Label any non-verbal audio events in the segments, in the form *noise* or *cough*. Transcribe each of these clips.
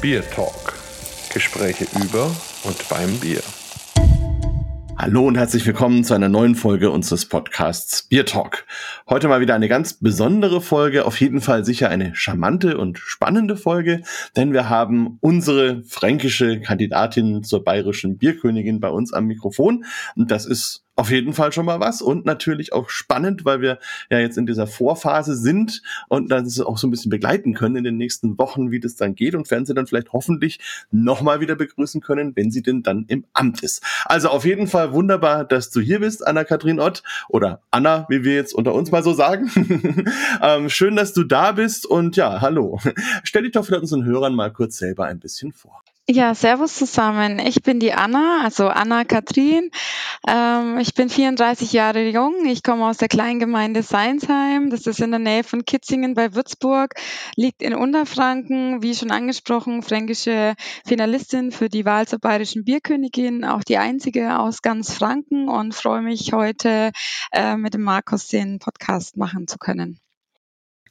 Bier Talk. Gespräche über und beim Bier. Hallo und herzlich willkommen zu einer neuen Folge unseres Podcasts Bier Talk. Heute mal wieder eine ganz besondere Folge, auf jeden Fall sicher eine charmante und spannende Folge, denn wir haben unsere fränkische Kandidatin zur bayerischen Bierkönigin bei uns am Mikrofon und das ist auf jeden Fall schon mal was und natürlich auch spannend, weil wir ja jetzt in dieser Vorphase sind und dann auch so ein bisschen begleiten können in den nächsten Wochen, wie das dann geht und werden sie dann vielleicht hoffentlich nochmal wieder begrüßen können, wenn sie denn dann im Amt ist. Also auf jeden Fall wunderbar, dass du hier bist, Anna-Kathrin Ott oder Anna, wie wir jetzt unter uns mal so sagen. *laughs* ähm, schön, dass du da bist und ja, hallo. Stell dich doch für unseren Hörern mal kurz selber ein bisschen vor. Ja, servus zusammen. Ich bin die Anna, also Anna Kathrin. Ähm, ich bin 34 Jahre jung. Ich komme aus der Kleingemeinde Seinsheim. Das ist in der Nähe von Kitzingen bei Würzburg, liegt in Unterfranken. Wie schon angesprochen, fränkische Finalistin für die Wahl zur Bayerischen Bierkönigin, auch die einzige aus ganz Franken und freue mich heute äh, mit dem Markus den Podcast machen zu können.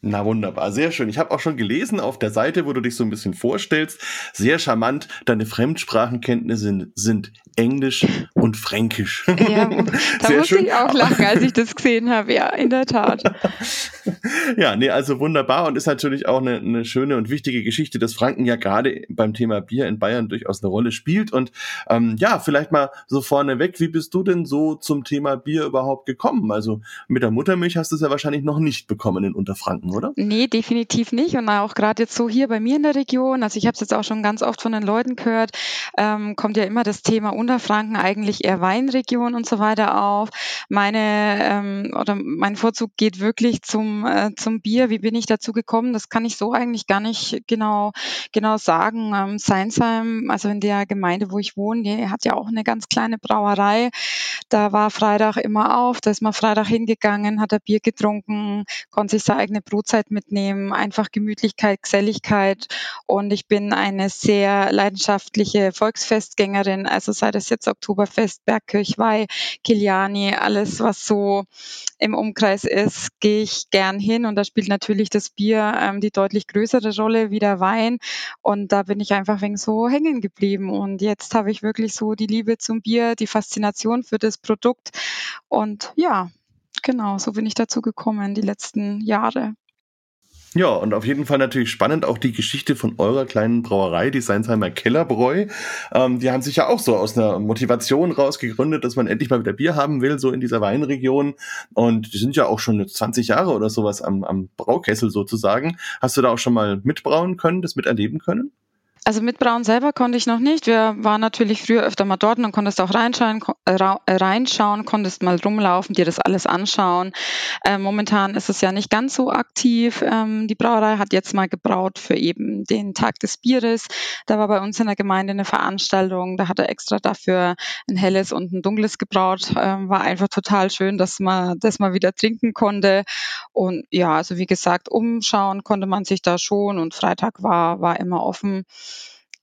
Na wunderbar, sehr schön. Ich habe auch schon gelesen auf der Seite, wo du dich so ein bisschen vorstellst, sehr charmant, deine Fremdsprachenkenntnisse sind, Englisch und Fränkisch. Ja, da *laughs* sehr musste schön. ich auch lachen, als ich das gesehen habe. Ja, in der Tat. *laughs* ja, nee, also wunderbar und ist natürlich auch eine, eine schöne und wichtige Geschichte, dass Franken ja gerade beim Thema Bier in Bayern durchaus eine Rolle spielt. Und ähm, ja, vielleicht mal so vorneweg, wie bist du denn so zum Thema Bier überhaupt gekommen? Also mit der Muttermilch hast du es ja wahrscheinlich noch nicht bekommen in Unterfranken oder? Nee, definitiv nicht. Und auch gerade jetzt so hier bei mir in der Region, also ich habe es jetzt auch schon ganz oft von den Leuten gehört, ähm, kommt ja immer das Thema Unterfranken eigentlich eher Weinregion und so weiter auf. Meine ähm, oder mein Vorzug geht wirklich zum, äh, zum Bier. Wie bin ich dazu gekommen? Das kann ich so eigentlich gar nicht genau, genau sagen. Ähm, Seinsheim, also in der Gemeinde, wo ich wohne, die hat ja auch eine ganz kleine Brauerei. Da war Freitag immer auf, da ist man Freitag hingegangen, hat er Bier getrunken, konnte sich seine eigene Brot Brotzeit mitnehmen, einfach Gemütlichkeit, Geselligkeit. Und ich bin eine sehr leidenschaftliche Volksfestgängerin. Also sei das jetzt Oktoberfest, Bergkirchweih, Kiliani, alles, was so im Umkreis ist, gehe ich gern hin. Und da spielt natürlich das Bier ähm, die deutlich größere Rolle wie der Wein. Und da bin ich einfach wegen so hängen geblieben. Und jetzt habe ich wirklich so die Liebe zum Bier, die Faszination für das Produkt. Und ja, genau, so bin ich dazu gekommen die letzten Jahre. Ja, und auf jeden Fall natürlich spannend auch die Geschichte von eurer kleinen Brauerei, die Seinsheimer Kellerbräu. Ähm, die haben sich ja auch so aus einer Motivation rausgegründet, dass man endlich mal wieder Bier haben will, so in dieser Weinregion. Und die sind ja auch schon 20 Jahre oder sowas am, am Braukessel sozusagen. Hast du da auch schon mal mitbrauen können, das miterleben können? Also mit Braun selber konnte ich noch nicht. Wir waren natürlich früher öfter mal dort und konntest auch reinschauen, äh, reinschauen, konntest mal rumlaufen, dir das alles anschauen. Äh, momentan ist es ja nicht ganz so aktiv. Ähm, die Brauerei hat jetzt mal gebraut für eben den Tag des Bieres. Da war bei uns in der Gemeinde eine Veranstaltung. Da hat er extra dafür ein helles und ein dunkles gebraut. Ähm, war einfach total schön, dass man das mal wieder trinken konnte. Und ja, also wie gesagt, umschauen konnte man sich da schon und Freitag war, war immer offen.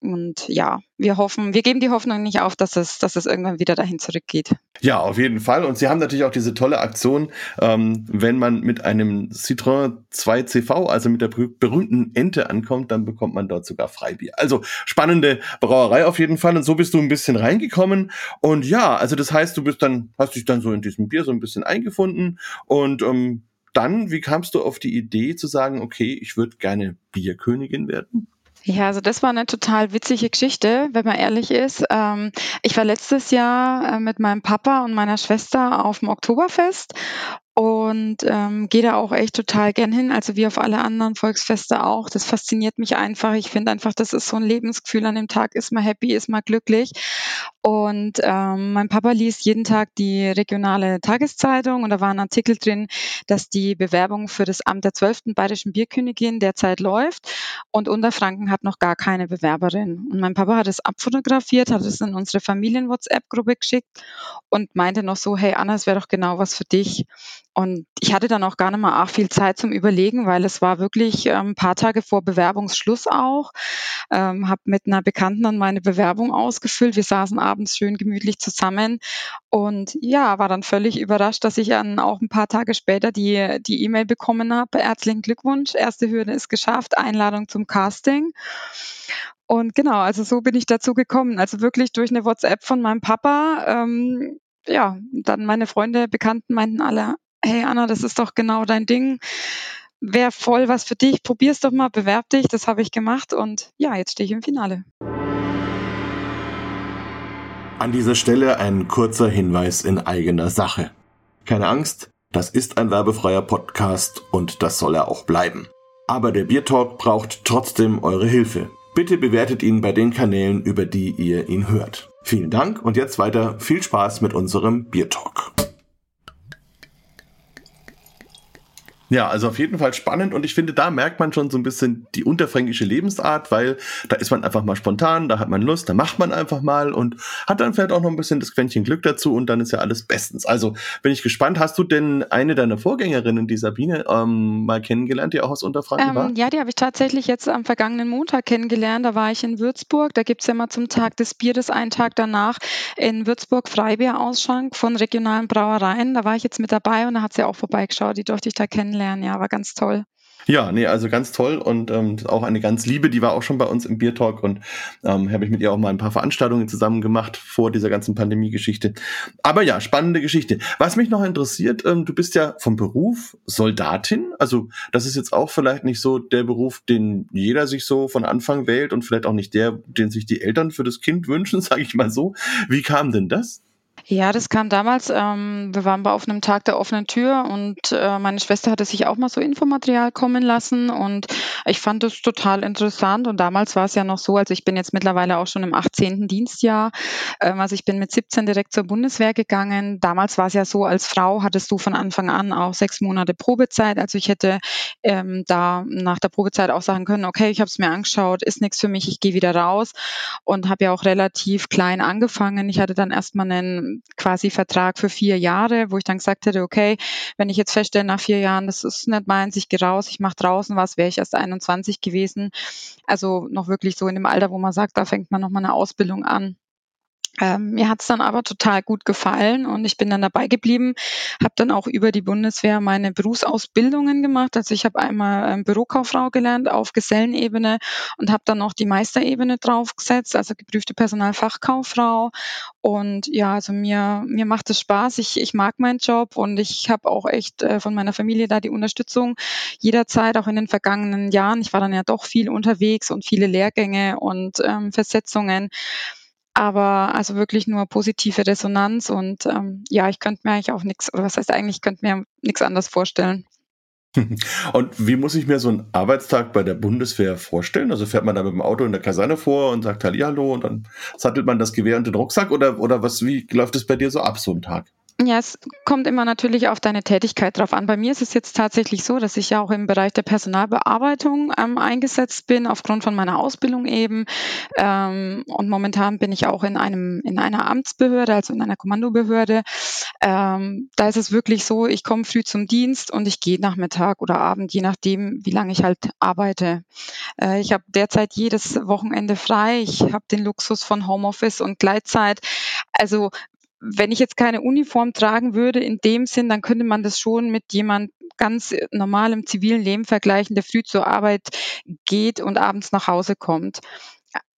Und ja, wir hoffen, wir geben die Hoffnung nicht auf, dass es, dass es irgendwann wieder dahin zurückgeht. Ja, auf jeden Fall. Und Sie haben natürlich auch diese tolle Aktion, ähm, wenn man mit einem Citroën 2CV, also mit der berühmten Ente ankommt, dann bekommt man dort sogar Freibier. Also spannende Brauerei auf jeden Fall. Und so bist du ein bisschen reingekommen. Und ja, also das heißt, du bist dann, hast dich dann so in diesem Bier so ein bisschen eingefunden und ähm, dann, wie kamst du auf die Idee zu sagen, okay, ich würde gerne Bierkönigin werden? Ja, also das war eine total witzige Geschichte, wenn man ehrlich ist. Ähm, ich war letztes Jahr äh, mit meinem Papa und meiner Schwester auf dem Oktoberfest und ähm, gehe da auch echt total gern hin, also wie auf alle anderen Volksfeste auch. Das fasziniert mich einfach. Ich finde einfach, das ist so ein Lebensgefühl an dem Tag, ist man happy, ist man glücklich. Und ähm, mein Papa liest jeden Tag die regionale Tageszeitung und da war ein Artikel drin, dass die Bewerbung für das Amt der 12. Bayerischen Bierkönigin derzeit läuft und Unterfranken hat noch gar keine Bewerberin. Und mein Papa hat es abfotografiert, hat es in unsere Familien-WhatsApp-Gruppe geschickt und meinte noch so, hey Anna, es wäre doch genau was für dich. Und ich hatte dann auch gar nicht mal arg viel Zeit zum Überlegen, weil es war wirklich ähm, ein paar Tage vor Bewerbungsschluss auch. Ähm, habe mit einer Bekannten dann meine Bewerbung ausgefüllt. Wir saßen abends schön gemütlich zusammen und ja, war dann völlig überrascht, dass ich dann auch ein paar Tage später die die E-Mail bekommen habe. Herzlichen Glückwunsch, erste Hürde ist geschafft, Einladung zum Casting. Und genau, also so bin ich dazu gekommen. Also wirklich durch eine WhatsApp von meinem Papa. Ähm, ja, dann meine Freunde, Bekannten meinten alle, hey Anna, das ist doch genau dein Ding. Wäre voll was für dich, probier's doch mal, bewerb dich. Das habe ich gemacht und ja, jetzt stehe ich im Finale. An dieser Stelle ein kurzer Hinweis in eigener Sache. Keine Angst, das ist ein werbefreier Podcast und das soll er auch bleiben. Aber der Biertalk braucht trotzdem eure Hilfe. Bitte bewertet ihn bei den Kanälen, über die ihr ihn hört. Vielen Dank und jetzt weiter viel Spaß mit unserem Biertalk. Ja, also auf jeden Fall spannend und ich finde, da merkt man schon so ein bisschen die unterfränkische Lebensart, weil da ist man einfach mal spontan, da hat man Lust, da macht man einfach mal und hat dann vielleicht auch noch ein bisschen das Quäntchen Glück dazu und dann ist ja alles bestens. Also bin ich gespannt. Hast du denn eine deiner Vorgängerinnen, die Sabine, ähm, mal kennengelernt, die auch aus Unterfranken ähm, war? Ja, die habe ich tatsächlich jetzt am vergangenen Montag kennengelernt. Da war ich in Würzburg. Da gibt's ja immer zum Tag des Bieres einen Tag danach in Würzburg Freibierausschank von regionalen Brauereien. Da war ich jetzt mit dabei und da hat sie auch vorbeigeschaut. Die durfte ich da kennenlernen kennenlernen. Ja, war ganz toll. Ja, nee, also ganz toll und ähm, auch eine ganz liebe, die war auch schon bei uns im Bier Talk und ähm, habe ich mit ihr auch mal ein paar Veranstaltungen zusammen gemacht vor dieser ganzen Pandemie-Geschichte. Aber ja, spannende Geschichte. Was mich noch interessiert, ähm, du bist ja vom Beruf Soldatin, also das ist jetzt auch vielleicht nicht so der Beruf, den jeder sich so von Anfang wählt und vielleicht auch nicht der, den sich die Eltern für das Kind *laughs* wünschen, sage ich mal so. Wie kam denn das? Ja, das kam damals. Ähm, wir waren bei auf einem Tag der offenen Tür und äh, meine Schwester hatte sich auch mal so Infomaterial kommen lassen und ich fand das total interessant. Und damals war es ja noch so, also ich bin jetzt mittlerweile auch schon im 18. Dienstjahr. Ähm, also ich bin mit 17 direkt zur Bundeswehr gegangen. Damals war es ja so, als Frau hattest du von Anfang an auch sechs Monate Probezeit. Also ich hätte ähm, da nach der Probezeit auch sagen können, okay, ich habe es mir angeschaut, ist nichts für mich, ich gehe wieder raus und habe ja auch relativ klein angefangen. Ich hatte dann erstmal einen quasi Vertrag für vier Jahre, wo ich dann gesagt hätte, okay, wenn ich jetzt feststelle nach vier Jahren, das ist nicht meins, ich gehe raus, ich mache draußen was, wäre ich erst 21 gewesen. Also noch wirklich so in dem Alter, wo man sagt, da fängt man nochmal eine Ausbildung an. Ähm, mir hat es dann aber total gut gefallen und ich bin dann dabei geblieben, habe dann auch über die Bundeswehr meine Berufsausbildungen gemacht. Also ich habe einmal ähm, Bürokauffrau gelernt auf Gesellenebene und habe dann noch die Meisterebene draufgesetzt, also geprüfte Personalfachkauffrau. Und ja, also mir, mir macht es Spaß. Ich, ich mag meinen Job und ich habe auch echt äh, von meiner Familie da die Unterstützung jederzeit, auch in den vergangenen Jahren. Ich war dann ja doch viel unterwegs und viele Lehrgänge und ähm, Versetzungen aber also wirklich nur positive Resonanz und ähm, ja, ich könnte mir eigentlich auch nichts, oder was heißt eigentlich, ich könnte mir nichts anderes vorstellen. *laughs* Und wie muss ich mir so einen Arbeitstag bei der Bundeswehr vorstellen? Also fährt man da mit dem Auto in der Kaserne vor und sagt Hallihallo und dann sattelt man das Gewehr und den Rucksack oder, oder was, wie läuft es bei dir so ab, so ein Tag? Ja, es kommt immer natürlich auf deine Tätigkeit drauf an. Bei mir ist es jetzt tatsächlich so, dass ich ja auch im Bereich der Personalbearbeitung ähm, eingesetzt bin, aufgrund von meiner Ausbildung eben. Ähm, und momentan bin ich auch in einem in einer Amtsbehörde, also in einer Kommandobehörde. Ähm, da ist es wirklich so, ich komme früh zum Dienst und ich gehe Nachmittag oder Abend, je nachdem, wie lange ich halt arbeite. Äh, ich habe derzeit jedes Wochenende frei. Ich habe den Luxus von Homeoffice und Gleitzeit. Also wenn ich jetzt keine Uniform tragen würde in dem Sinn, dann könnte man das schon mit jemand ganz normal im zivilen Leben vergleichen, der früh zur Arbeit geht und abends nach Hause kommt.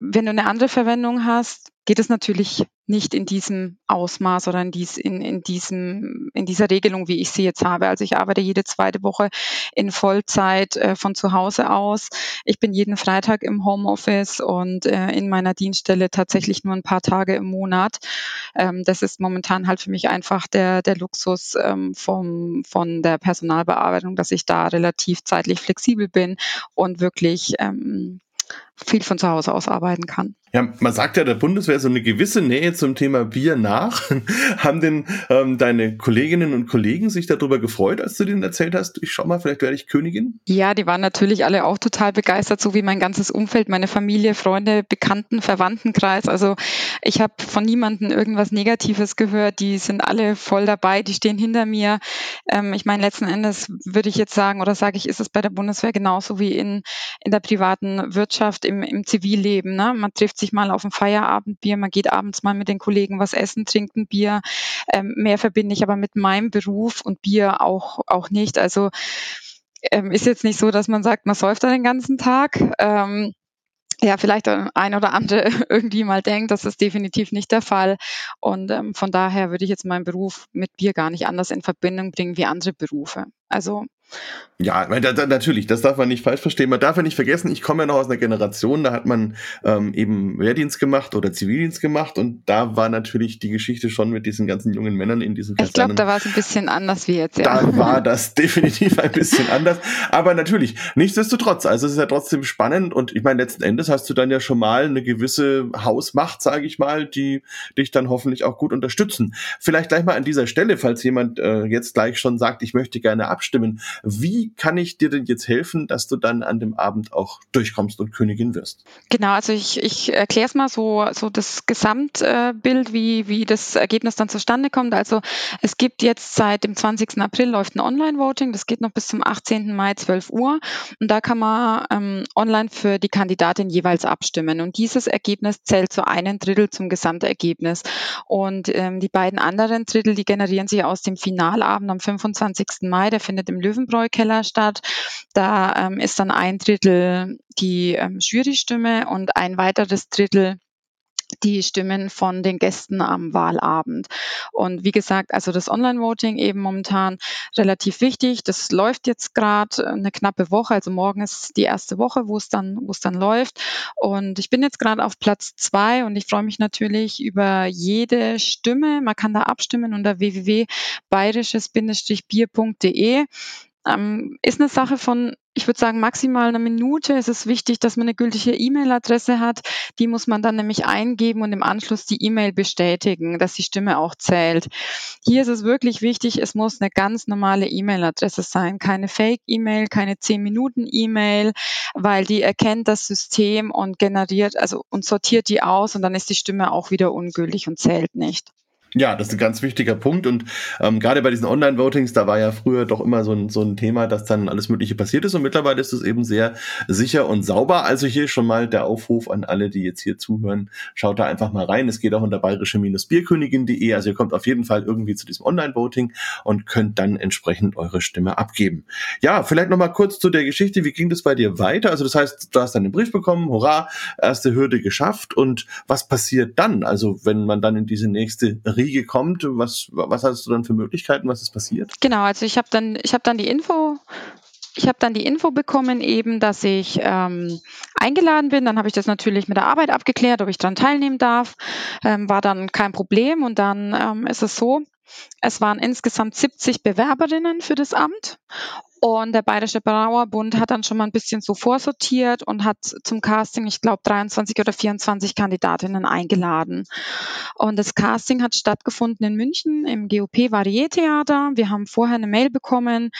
Wenn du eine andere Verwendung hast, geht es natürlich nicht in diesem Ausmaß oder in, dies, in, in, diesem, in dieser Regelung, wie ich sie jetzt habe. Also ich arbeite jede zweite Woche in Vollzeit äh, von zu Hause aus. Ich bin jeden Freitag im Homeoffice und äh, in meiner Dienststelle tatsächlich nur ein paar Tage im Monat. Ähm, das ist momentan halt für mich einfach der, der Luxus ähm, vom, von der Personalbearbeitung, dass ich da relativ zeitlich flexibel bin und wirklich ähm, viel von zu Hause aus arbeiten kann. Ja, man sagt ja der Bundeswehr so eine gewisse Nähe zum Thema Bier nach. *laughs* Haben denn ähm, deine Kolleginnen und Kollegen sich darüber gefreut, als du denen erzählt hast, ich schau mal, vielleicht werde ich Königin? Ja, die waren natürlich alle auch total begeistert, so wie mein ganzes Umfeld, meine Familie, Freunde, Bekannten, Verwandtenkreis. Also ich habe von niemandem irgendwas Negatives gehört. Die sind alle voll dabei, die stehen hinter mir. Ähm, ich meine, letzten Endes würde ich jetzt sagen, oder sage ich, ist es bei der Bundeswehr genauso wie in, in der privaten Wirtschaft im, im Zivilleben. Ne? Man trifft sich mal auf ein Feierabendbier, man geht abends mal mit den Kollegen was essen, trinkt ein Bier. Ähm, mehr verbinde ich aber mit meinem Beruf und Bier auch, auch nicht. Also ähm, ist jetzt nicht so, dass man sagt, man säuft da den ganzen Tag. Ähm, ja, vielleicht ein oder andere *laughs* irgendwie mal denkt, das ist definitiv nicht der Fall. Und ähm, von daher würde ich jetzt meinen Beruf mit Bier gar nicht anders in Verbindung bringen wie andere Berufe. Also ja, da, da, natürlich, das darf man nicht falsch verstehen. Man darf ja nicht vergessen, ich komme ja noch aus einer Generation, da hat man ähm, eben Wehrdienst gemacht oder Zivildienst gemacht und da war natürlich die Geschichte schon mit diesen ganzen jungen Männern in diesen Kasernen. Ich glaube, da war es ein bisschen anders wie jetzt, ja. Da *laughs* war das definitiv ein bisschen anders. Aber natürlich, nichtsdestotrotz, also es ist ja trotzdem spannend und ich meine, letzten Endes hast du dann ja schon mal eine gewisse Hausmacht, sage ich mal, die dich dann hoffentlich auch gut unterstützen. Vielleicht gleich mal an dieser Stelle, falls jemand äh, jetzt gleich schon sagt, ich möchte gerne abstimmen. Wie kann ich dir denn jetzt helfen, dass du dann an dem Abend auch durchkommst und Königin wirst? Genau, also ich, ich erkläre es mal so, so das Gesamtbild, wie, wie das Ergebnis dann zustande kommt. Also es gibt jetzt seit dem 20. April läuft ein Online-Voting, das geht noch bis zum 18. Mai 12 Uhr und da kann man ähm, online für die Kandidatin jeweils abstimmen und dieses Ergebnis zählt zu einem Drittel zum Gesamtergebnis und ähm, die beiden anderen Drittel, die generieren sich aus dem Finalabend am 25. Mai, der findet im Löwenbräu-Keller statt. Da ähm, ist dann ein Drittel die ähm, Jurystimme und ein weiteres Drittel die Stimmen von den Gästen am Wahlabend. Und wie gesagt, also das Online-Voting eben momentan relativ wichtig. Das läuft jetzt gerade eine knappe Woche. Also morgen ist die erste Woche, wo es dann, wo es dann läuft. Und ich bin jetzt gerade auf Platz zwei und ich freue mich natürlich über jede Stimme. Man kann da abstimmen unter www.bayerisches-bier.de ähm, ist eine Sache von, ich würde sagen, maximal einer Minute. Es ist wichtig, dass man eine gültige E-Mail-Adresse hat. Die muss man dann nämlich eingeben und im Anschluss die E-Mail bestätigen, dass die Stimme auch zählt. Hier ist es wirklich wichtig, es muss eine ganz normale E-Mail-Adresse sein, keine Fake-E-Mail, keine 10-Minuten-E-Mail, weil die erkennt das System und generiert, also und sortiert die aus und dann ist die Stimme auch wieder ungültig und zählt nicht. Ja, das ist ein ganz wichtiger Punkt und ähm, gerade bei diesen Online-Votings, da war ja früher doch immer so ein, so ein Thema, dass dann alles Mögliche passiert ist und mittlerweile ist es eben sehr sicher und sauber. Also hier schon mal der Aufruf an alle, die jetzt hier zuhören, schaut da einfach mal rein. Es geht auch unter bayerische-bierkönigin.de, also ihr kommt auf jeden Fall irgendwie zu diesem Online-Voting und könnt dann entsprechend eure Stimme abgeben. Ja, vielleicht nochmal kurz zu der Geschichte, wie ging das bei dir weiter? Also das heißt, du hast dann den Brief bekommen, hurra, erste Hürde geschafft und was passiert dann? Also wenn man dann in diese nächste Riege kommt, was, was hast du dann für Möglichkeiten, was ist passiert? Genau, also ich habe dann, ich dann die Info ich habe dann die Info bekommen, eben, dass ich ähm, eingeladen bin. Dann habe ich das natürlich mit der Arbeit abgeklärt, ob ich daran teilnehmen darf. Ähm, war dann kein Problem. Und dann ähm, ist es so, es waren insgesamt 70 Bewerberinnen für das Amt und der Bayerische Brauerbund hat dann schon mal ein bisschen so vorsortiert und hat zum Casting, ich glaube, 23 oder 24 Kandidatinnen eingeladen. Und das Casting hat stattgefunden in München im GOP Varietheater. Wir haben vorher eine Mail bekommen,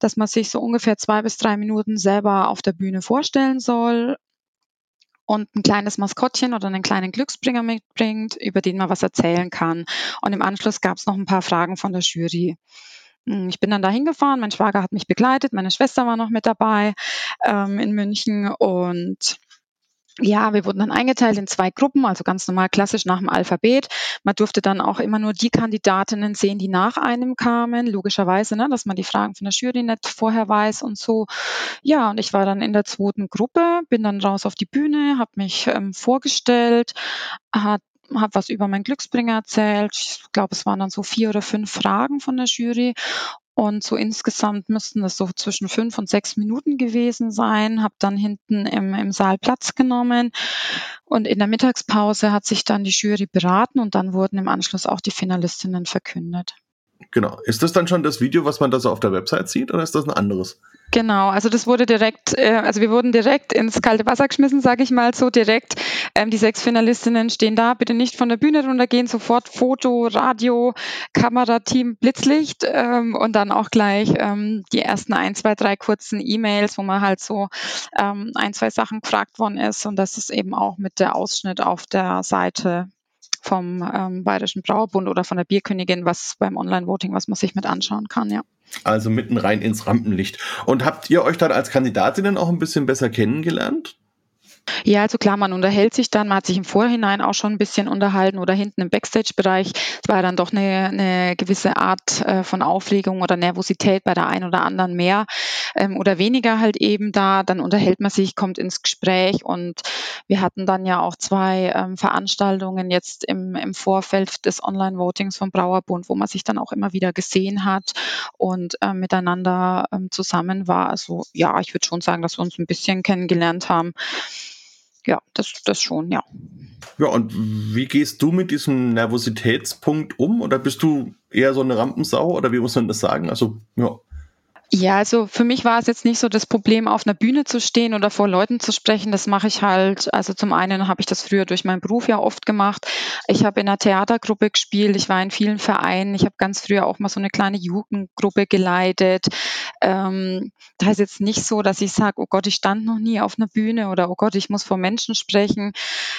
dass man sich so ungefähr zwei bis drei Minuten selber auf der Bühne vorstellen soll und ein kleines Maskottchen oder einen kleinen Glücksbringer mitbringt, über den man was erzählen kann. Und im Anschluss gab es noch ein paar Fragen von der Jury. Hm, ich bin dann da hingefahren, mein Schwager hat mich begleitet, meine Schwester war noch mit dabei ähm, in München und ja, wir wurden dann eingeteilt in zwei Gruppen, also ganz normal klassisch nach dem Alphabet. Man durfte dann auch immer nur die Kandidatinnen sehen, die nach einem kamen, logischerweise, ne, dass man die Fragen von der Jury nicht vorher weiß und so. Ja, und ich war dann in der zweiten Gruppe, bin dann raus auf die Bühne, habe mich ähm, vorgestellt, hat habe was über meinen Glücksbringer erzählt. Ich glaube, es waren dann so vier oder fünf Fragen von der Jury. Und so insgesamt müssten das so zwischen fünf und sechs Minuten gewesen sein. Habe dann hinten im, im Saal Platz genommen. Und in der Mittagspause hat sich dann die Jury beraten und dann wurden im Anschluss auch die Finalistinnen verkündet. Genau. Ist das dann schon das Video, was man da so auf der Website sieht, oder ist das ein anderes? Genau, also das wurde direkt, äh, also wir wurden direkt ins kalte Wasser geschmissen, sage ich mal so direkt. Ähm, die sechs Finalistinnen stehen da, bitte nicht von der Bühne runtergehen, sofort Foto, Radio, Kamerateam, Blitzlicht ähm, und dann auch gleich ähm, die ersten ein, zwei, drei kurzen E-Mails, wo man halt so ähm, ein, zwei Sachen gefragt worden ist und das ist eben auch mit der Ausschnitt auf der Seite vom ähm, Bayerischen Brauerbund oder von der Bierkönigin, was beim Online-Voting, was man sich mit anschauen kann, ja. Also mitten rein ins Rampenlicht. Und habt ihr euch dann als Kandidatinnen auch ein bisschen besser kennengelernt? Ja, also klar, man unterhält sich dann, man hat sich im Vorhinein auch schon ein bisschen unterhalten oder hinten im Backstage-Bereich. Es war dann doch eine, eine gewisse Art äh, von Aufregung oder Nervosität bei der einen oder anderen mehr ähm, oder weniger halt eben da. Dann unterhält man sich, kommt ins Gespräch und wir hatten dann ja auch zwei ähm, Veranstaltungen jetzt im, im Vorfeld des Online-Votings vom Brauerbund, wo man sich dann auch immer wieder gesehen hat und äh, miteinander ähm, zusammen war. Also ja, ich würde schon sagen, dass wir uns ein bisschen kennengelernt haben ja, das, das schon, ja. Ja, und wie gehst du mit diesem Nervositätspunkt um? Oder bist du eher so eine Rampensau? Oder wie muss man das sagen? Also, ja. Ja, also für mich war es jetzt nicht so das Problem, auf einer Bühne zu stehen oder vor Leuten zu sprechen. Das mache ich halt. Also zum einen habe ich das früher durch meinen Beruf ja oft gemacht. Ich habe in einer Theatergruppe gespielt. Ich war in vielen Vereinen. Ich habe ganz früher auch mal so eine kleine Jugendgruppe geleitet. Ähm, da ist jetzt nicht so, dass ich sage, oh Gott, ich stand noch nie auf einer Bühne oder oh Gott, ich muss vor Menschen sprechen.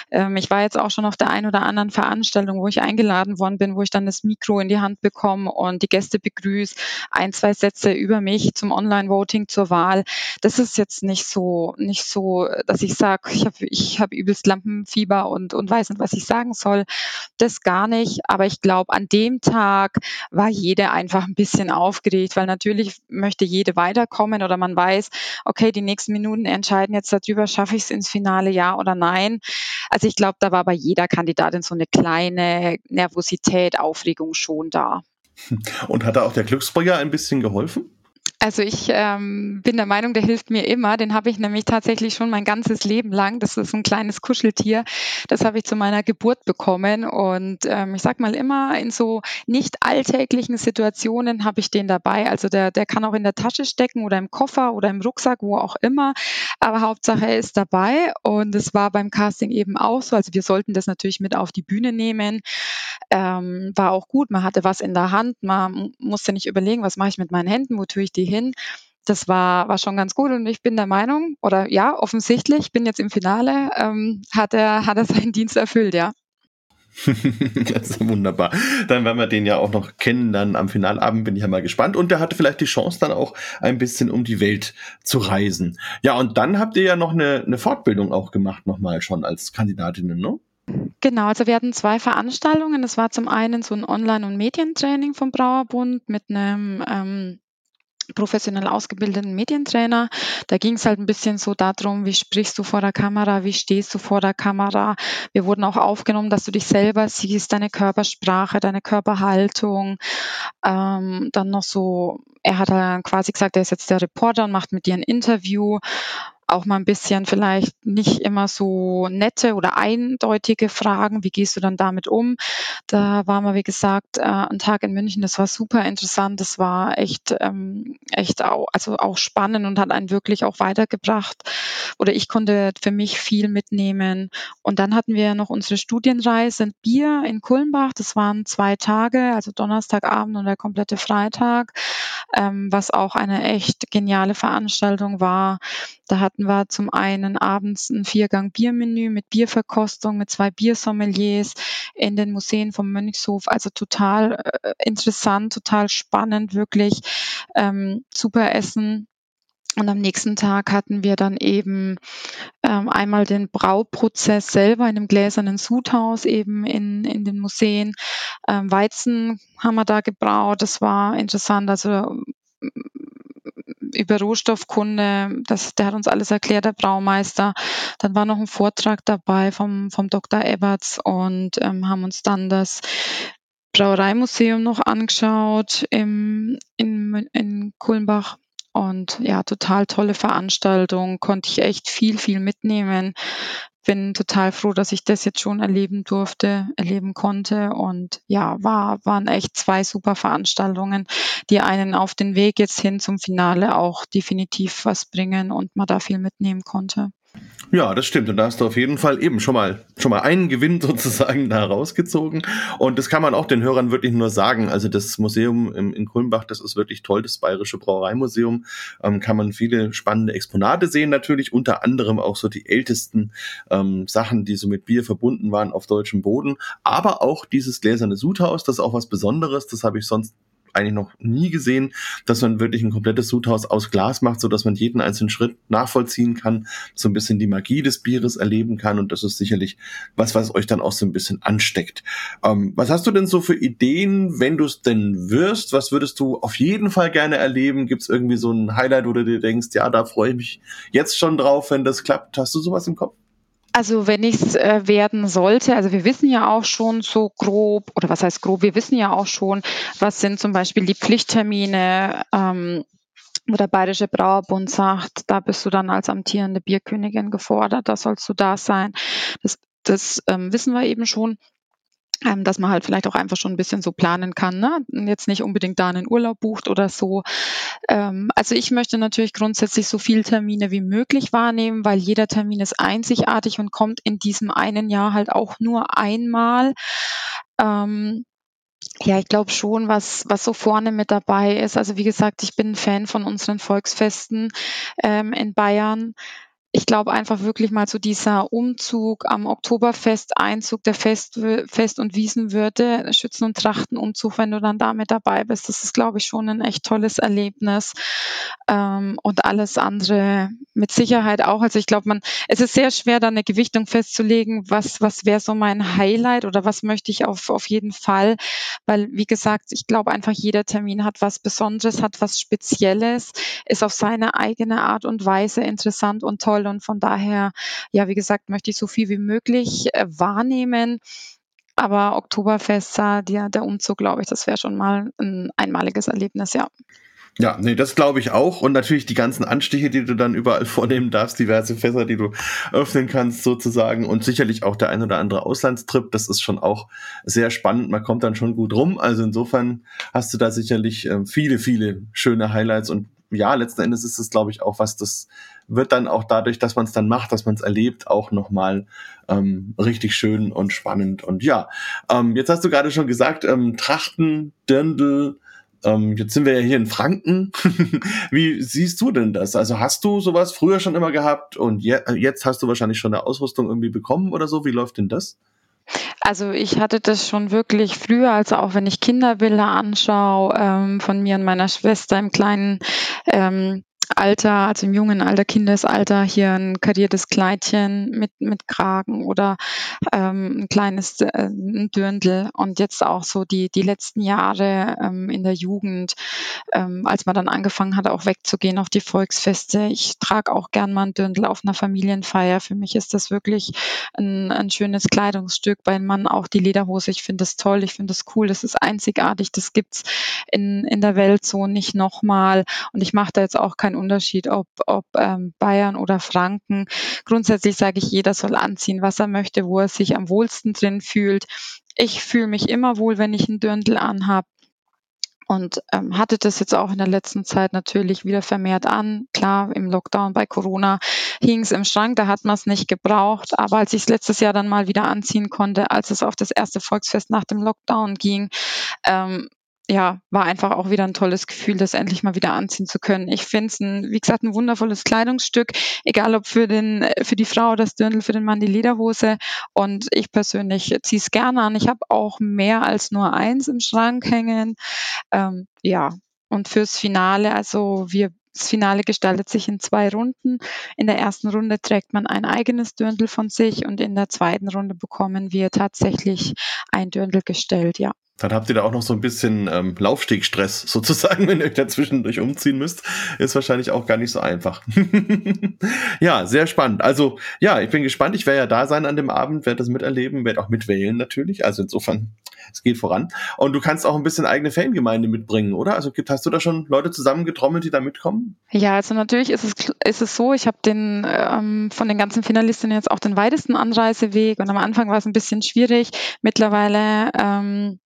Ähm, ich war jetzt auch schon auf der einen oder anderen Veranstaltung, wo ich eingeladen worden bin, wo ich dann das Mikro in die Hand bekomme und die Gäste begrüße, ein, zwei Sätze über mich mich zum Online-Voting zur Wahl. Das ist jetzt nicht so, nicht so, dass ich sage, ich habe ich hab übelst Lampenfieber und, und weiß nicht, was ich sagen soll. Das gar nicht. Aber ich glaube, an dem Tag war jeder einfach ein bisschen aufgeregt, weil natürlich möchte jede weiterkommen oder man weiß, okay, die nächsten Minuten entscheiden jetzt darüber, schaffe ich es ins Finale, ja oder nein. Also ich glaube, da war bei jeder Kandidatin so eine kleine Nervosität, Aufregung schon da. Und hat da auch der Glücksbringer ein bisschen geholfen? Also ich ähm, bin der Meinung, der hilft mir immer. Den habe ich nämlich tatsächlich schon mein ganzes Leben lang. Das ist ein kleines Kuscheltier. Das habe ich zu meiner Geburt bekommen. Und ähm, ich sag mal immer, in so nicht alltäglichen Situationen habe ich den dabei. Also der, der kann auch in der Tasche stecken oder im Koffer oder im Rucksack, wo auch immer. Aber Hauptsache er ist dabei. Und es war beim Casting eben auch so. Also wir sollten das natürlich mit auf die Bühne nehmen. Ähm, war auch gut. Man hatte was in der Hand. Man musste nicht überlegen, was mache ich mit meinen Händen, wo tue ich die hin. Das war, war schon ganz gut und ich bin der Meinung, oder ja, offensichtlich, bin jetzt im Finale, ähm, hat, er, hat er *laughs* seinen Dienst erfüllt, ja. *laughs* das ist wunderbar. Dann werden wir den ja auch noch kennen, dann am Finalabend bin ich ja mal gespannt. Und der hatte vielleicht die Chance, dann auch ein bisschen um die Welt zu reisen. Ja, und dann habt ihr ja noch eine, eine Fortbildung auch gemacht, nochmal schon als Kandidatinnen, ne? Genau, also wir hatten zwei Veranstaltungen. Das war zum einen so ein Online- und Medientraining vom Brauerbund mit einem ähm, professionell ausgebildeten Medientrainer. Da ging es halt ein bisschen so darum, wie sprichst du vor der Kamera, wie stehst du vor der Kamera. Wir wurden auch aufgenommen, dass du dich selber siehst, deine Körpersprache, deine Körperhaltung. Ähm, dann noch so, er hat dann quasi gesagt, er ist jetzt der Reporter und macht mit dir ein Interview auch mal ein bisschen vielleicht nicht immer so nette oder eindeutige Fragen. Wie gehst du dann damit um? Da waren wir, wie gesagt, äh, ein Tag in München. Das war super interessant. Das war echt, ähm, echt auch, also auch spannend und hat einen wirklich auch weitergebracht. Oder ich konnte für mich viel mitnehmen. Und dann hatten wir noch unsere Studienreise in Bier in Kulmbach. Das waren zwei Tage, also Donnerstagabend und der komplette Freitag, ähm, was auch eine echt geniale Veranstaltung war. Da hatten wir zum einen abends ein Viergang-Biermenü mit Bierverkostung, mit zwei Biersommeliers in den Museen vom Mönchshof. Also total äh, interessant, total spannend, wirklich ähm, super Essen. Und am nächsten Tag hatten wir dann eben ähm, einmal den Brauprozess selber in dem gläsernen Sudhaus eben in, in den Museen. Ähm, Weizen haben wir da gebraut. Das war interessant. Also über Rohstoffkunde, das, der hat uns alles erklärt, der Braumeister. Dann war noch ein Vortrag dabei vom, vom Dr. Eberts und ähm, haben uns dann das Brauereimuseum noch angeschaut im, in, in Kulmbach. Und ja, total tolle Veranstaltung, konnte ich echt viel, viel mitnehmen bin total froh, dass ich das jetzt schon erleben durfte, erleben konnte. Und ja, war, waren echt zwei super Veranstaltungen, die einen auf den Weg jetzt hin zum Finale auch definitiv was bringen und man da viel mitnehmen konnte. Ja, das stimmt. Und da hast du auf jeden Fall eben schon mal, schon mal einen Gewinn *laughs* sozusagen da rausgezogen. Und das kann man auch den Hörern wirklich nur sagen. Also das Museum in, Kulmbach, das ist wirklich toll, das Bayerische Brauereimuseum. Ähm, kann man viele spannende Exponate sehen natürlich, unter anderem auch so die ältesten ähm, Sachen, die so mit Bier verbunden waren auf deutschem Boden. Aber auch dieses gläserne Sudhaus, das ist auch was Besonderes. Das habe ich sonst eigentlich noch nie gesehen, dass man wirklich ein komplettes Sudhaus aus Glas macht, so man jeden einzelnen Schritt nachvollziehen kann, so ein bisschen die Magie des Bieres erleben kann und das ist sicherlich was, was euch dann auch so ein bisschen ansteckt. Ähm, was hast du denn so für Ideen, wenn du es denn wirst? Was würdest du auf jeden Fall gerne erleben? Gibt es irgendwie so ein Highlight, wo du dir denkst, ja, da freue ich mich jetzt schon drauf, wenn das klappt? Hast du sowas im Kopf? Also wenn ich es äh, werden sollte, also wir wissen ja auch schon so grob, oder was heißt grob, wir wissen ja auch schon, was sind zum Beispiel die Pflichttermine, ähm, wo der Bayerische Brauerbund sagt, da bist du dann als amtierende Bierkönigin gefordert, da sollst du da sein. Das, das ähm, wissen wir eben schon ähm, dass man halt vielleicht auch einfach schon ein bisschen so planen kann, ne? jetzt nicht unbedingt da einen Urlaub bucht oder so. Ähm, also ich möchte natürlich grundsätzlich so viele Termine wie möglich wahrnehmen, weil jeder Termin ist einzigartig und kommt in diesem einen Jahr halt auch nur einmal. Ähm, ja, ich glaube schon, was, was so vorne mit dabei ist. Also wie gesagt, ich bin ein Fan von unseren Volksfesten ähm, in Bayern ich glaube einfach wirklich mal so dieser Umzug am Oktoberfest, Einzug der Fest, Fest- und Wiesenwürde, Schützen- und Trachtenumzug, wenn du dann damit dabei bist, das ist, glaube ich, schon ein echt tolles Erlebnis. Ähm, und alles andere mit Sicherheit auch. Also ich glaube, man, es ist sehr schwer, da eine Gewichtung festzulegen, was, was wäre so mein Highlight oder was möchte ich auf, auf jeden Fall. Weil, wie gesagt, ich glaube einfach, jeder Termin hat was Besonderes, hat was Spezielles, ist auf seine eigene Art und Weise interessant und toll und von daher, ja, wie gesagt, möchte ich so viel wie möglich äh, wahrnehmen. Aber Oktoberfest, der, der Umzug, glaube ich, das wäre schon mal ein einmaliges Erlebnis, ja. Ja, nee, das glaube ich auch. Und natürlich die ganzen Anstiche, die du dann überall *laughs* vornehmen darfst, diverse Fässer, die du öffnen kannst sozusagen. Und sicherlich auch der ein oder andere Auslandstrip. Das ist schon auch sehr spannend. Man kommt dann schon gut rum. Also insofern hast du da sicherlich äh, viele, viele schöne Highlights. Und ja, letzten Endes ist es, glaube ich, auch was, das wird dann auch dadurch, dass man es dann macht, dass man es erlebt, auch nochmal ähm, richtig schön und spannend. Und ja, ähm, jetzt hast du gerade schon gesagt, ähm, Trachten, Dirndl, ähm, jetzt sind wir ja hier in Franken. *laughs* Wie siehst du denn das? Also hast du sowas früher schon immer gehabt und je jetzt hast du wahrscheinlich schon eine Ausrüstung irgendwie bekommen oder so? Wie läuft denn das? Also ich hatte das schon wirklich früher, also auch wenn ich Kinderbilder anschaue ähm, von mir und meiner Schwester im kleinen ähm, Alter, also im jungen Alter, Kindesalter, hier ein kariertes Kleidchen mit, mit Kragen oder ähm, ein kleines äh, ein Dirndl und jetzt auch so die, die letzten Jahre ähm, in der Jugend, ähm, als man dann angefangen hat, auch wegzugehen auf die Volksfeste. Ich trage auch gern mal ein Dirndl auf einer Familienfeier. Für mich ist das wirklich ein, ein schönes Kleidungsstück. Beim Mann auch die Lederhose. Ich finde das toll, ich finde das cool, das ist einzigartig, das gibt's in, in der Welt so nicht nochmal. Und ich mache da jetzt auch keinen Unterschied, ob, ob ähm, Bayern oder Franken. Grundsätzlich sage ich, jeder soll anziehen, was er möchte, wo er sich am wohlsten drin fühlt. Ich fühle mich immer wohl, wenn ich einen Dirndl anhab und ähm, hatte das jetzt auch in der letzten Zeit natürlich wieder vermehrt an. Klar, im Lockdown bei Corona hing es im Schrank, da hat man es nicht gebraucht. Aber als ich es letztes Jahr dann mal wieder anziehen konnte, als es auf das erste Volksfest nach dem Lockdown ging, ähm, ja, war einfach auch wieder ein tolles Gefühl, das endlich mal wieder anziehen zu können. Ich finde es, wie gesagt, ein wundervolles Kleidungsstück, egal ob für, den, für die Frau das Dirndl, für den Mann die Lederhose. Und ich persönlich ziehe es gerne an. Ich habe auch mehr als nur eins im Schrank hängen. Ähm, ja, und fürs Finale, also wir das Finale gestaltet sich in zwei Runden. In der ersten Runde trägt man ein eigenes Dirndl von sich und in der zweiten Runde bekommen wir tatsächlich ein Dirndl gestellt, ja. Dann habt ihr da auch noch so ein bisschen ähm, Laufstegstress *laughs* sozusagen, wenn ihr euch da zwischendurch umziehen müsst. Ist wahrscheinlich auch gar nicht so einfach. *laughs* ja, sehr spannend. Also ja, ich bin gespannt. Ich werde ja da sein an dem Abend, werde das miterleben, werde auch mitwählen natürlich. Also insofern, es geht voran. Und du kannst auch ein bisschen eigene Fangemeinde mitbringen, oder? Also gibt, hast du da schon Leute zusammengetrommelt, die da mitkommen? Ja, also natürlich ist es, ist es so, ich habe den ähm, von den ganzen Finalistinnen jetzt auch den weitesten Anreiseweg und am Anfang war es ein bisschen schwierig. Mittlerweile ähm,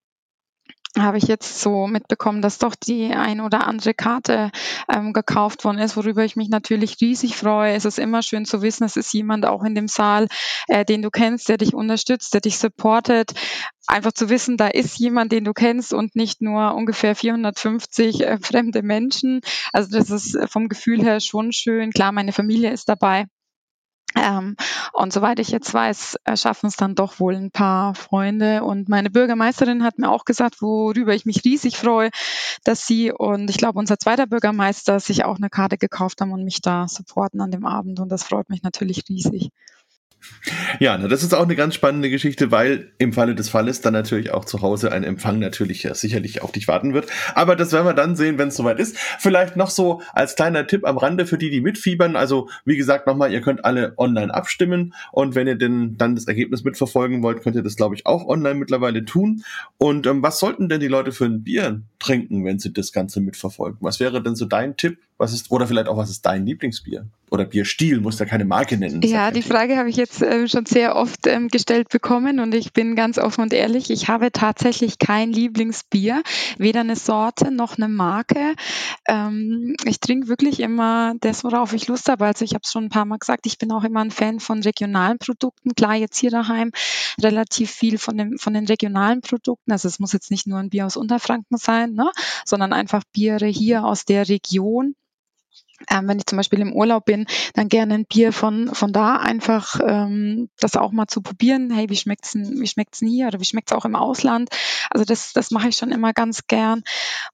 habe ich jetzt so mitbekommen, dass doch die ein oder andere Karte ähm, gekauft worden ist, worüber ich mich natürlich riesig freue. Es ist immer schön zu wissen, es ist jemand auch in dem Saal, äh, den du kennst, der dich unterstützt, der dich supportet. Einfach zu wissen, da ist jemand, den du kennst und nicht nur ungefähr 450 äh, fremde Menschen. Also das ist vom Gefühl her schon schön. Klar, meine Familie ist dabei. Ähm, Und soweit ich jetzt weiß, schaffen es dann doch wohl ein paar Freunde. Und meine Bürgermeisterin hat mir auch gesagt, worüber ich mich riesig freue, dass sie und ich glaube unser zweiter Bürgermeister sich auch eine Karte gekauft haben und mich da supporten an dem Abend. Und das freut mich natürlich riesig. Ja, na, das ist auch eine ganz spannende Geschichte, weil im Falle des Falles dann natürlich auch zu Hause ein Empfang natürlich ja, sicherlich auf dich warten wird. Aber das werden wir dann sehen, wenn es soweit ist. Vielleicht noch so als kleiner Tipp am Rande für die, die mitfiebern. Also wie gesagt nochmal, ihr könnt alle online abstimmen und wenn ihr denn dann das Ergebnis mitverfolgen wollt, könnt ihr das glaube ich auch online mittlerweile tun. Und ähm, was sollten denn die Leute für ein Bier trinken, wenn sie das Ganze mitverfolgen? Was wäre denn so dein Tipp? Was ist oder vielleicht auch was ist dein Lieblingsbier? oder Bierstil, muss ja keine Marke nennen. Ja, die Frage habe ich jetzt äh, schon sehr oft ähm, gestellt bekommen und ich bin ganz offen und ehrlich, ich habe tatsächlich kein Lieblingsbier, weder eine Sorte noch eine Marke. Ähm, ich trinke wirklich immer das, worauf ich Lust habe. Also ich habe es schon ein paar Mal gesagt, ich bin auch immer ein Fan von regionalen Produkten. Klar, jetzt hier daheim relativ viel von, dem, von den regionalen Produkten. Also es muss jetzt nicht nur ein Bier aus Unterfranken sein, ne, sondern einfach Biere hier aus der Region ähm, wenn ich zum Beispiel im Urlaub bin, dann gerne ein Bier von, von da einfach ähm, das auch mal zu probieren. Hey, wie schmeckt's denn, wie schmeckt's denn hier oder wie schmeckt's auch im Ausland? Also das, das mache ich schon immer ganz gern.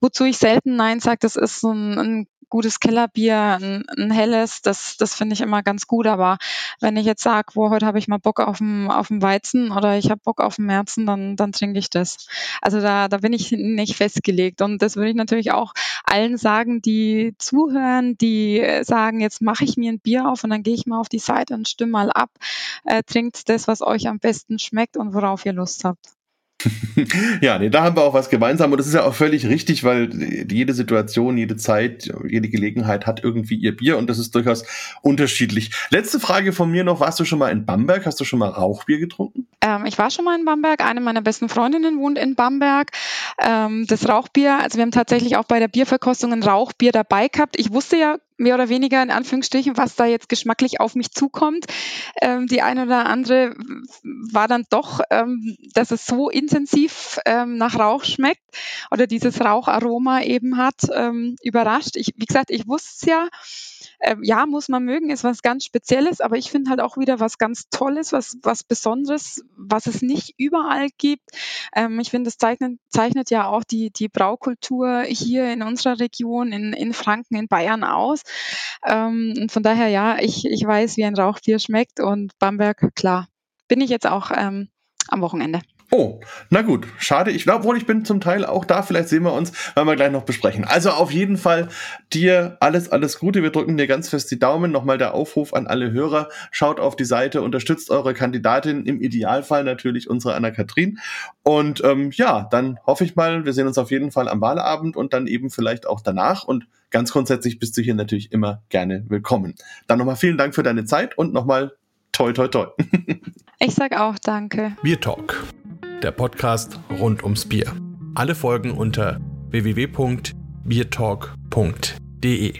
Wozu ich selten Nein sage, das ist so ein, ein gutes Kellerbier, ein, ein helles, das, das finde ich immer ganz gut. Aber wenn ich jetzt sage, wo heute habe ich mal Bock auf dem, auf Weizen oder ich habe Bock auf dem Märzen, dann, dann trinke ich das. Also da, da bin ich nicht festgelegt. Und das würde ich natürlich auch allen sagen, die zuhören, die sagen, jetzt mache ich mir ein Bier auf und dann gehe ich mal auf die Seite und stimme mal ab. Äh, trinkt das, was euch am besten schmeckt und worauf ihr Lust habt. *laughs* ja, nee, da haben wir auch was gemeinsam und das ist ja auch völlig richtig, weil jede Situation, jede Zeit, jede Gelegenheit hat irgendwie ihr Bier und das ist durchaus unterschiedlich. Letzte Frage von mir noch, warst du schon mal in Bamberg? Hast du schon mal Rauchbier getrunken? Ähm, ich war schon mal in Bamberg. Eine meiner besten Freundinnen wohnt in Bamberg. Ähm, das Rauchbier, also wir haben tatsächlich auch bei der Bierverkostung ein Rauchbier dabei gehabt. Ich wusste ja mehr oder weniger in Anführungsstrichen, was da jetzt geschmacklich auf mich zukommt. Ähm, die eine oder andere war dann doch, ähm, dass es so intensiv ähm, nach Rauch schmeckt oder dieses Raucharoma eben hat, ähm, überrascht. Ich, wie gesagt, ich wusste es ja. Äh, ja, muss man mögen, ist was ganz Spezielles, aber ich finde halt auch wieder was ganz Tolles, was, was Besonderes, was es nicht überall gibt. Ähm, ich finde, das zeichnet, zeichnet ja auch die, die Braukultur hier in unserer Region, in, in Franken, in Bayern aus. Ähm, von daher, ja, ich, ich weiß, wie ein Rauchbier schmeckt und Bamberg, klar, bin ich jetzt auch ähm, am Wochenende. Oh, na gut, schade. Ich glaube wohl, ich bin zum Teil auch da. Vielleicht sehen wir uns, wenn wir gleich noch besprechen. Also auf jeden Fall dir alles, alles Gute. Wir drücken dir ganz fest die Daumen. Nochmal der Aufruf an alle Hörer. Schaut auf die Seite, unterstützt eure Kandidatin. Im Idealfall natürlich unsere Anna-Kathrin. Und ähm, ja, dann hoffe ich mal, wir sehen uns auf jeden Fall am Wahlabend und dann eben vielleicht auch danach. Und ganz grundsätzlich bist du hier natürlich immer gerne willkommen. Dann nochmal vielen Dank für deine Zeit und nochmal toi, toi, toi. *laughs* ich sag auch danke. Bier Talk der Podcast rund ums Bier. Alle Folgen unter www.biertalk.de.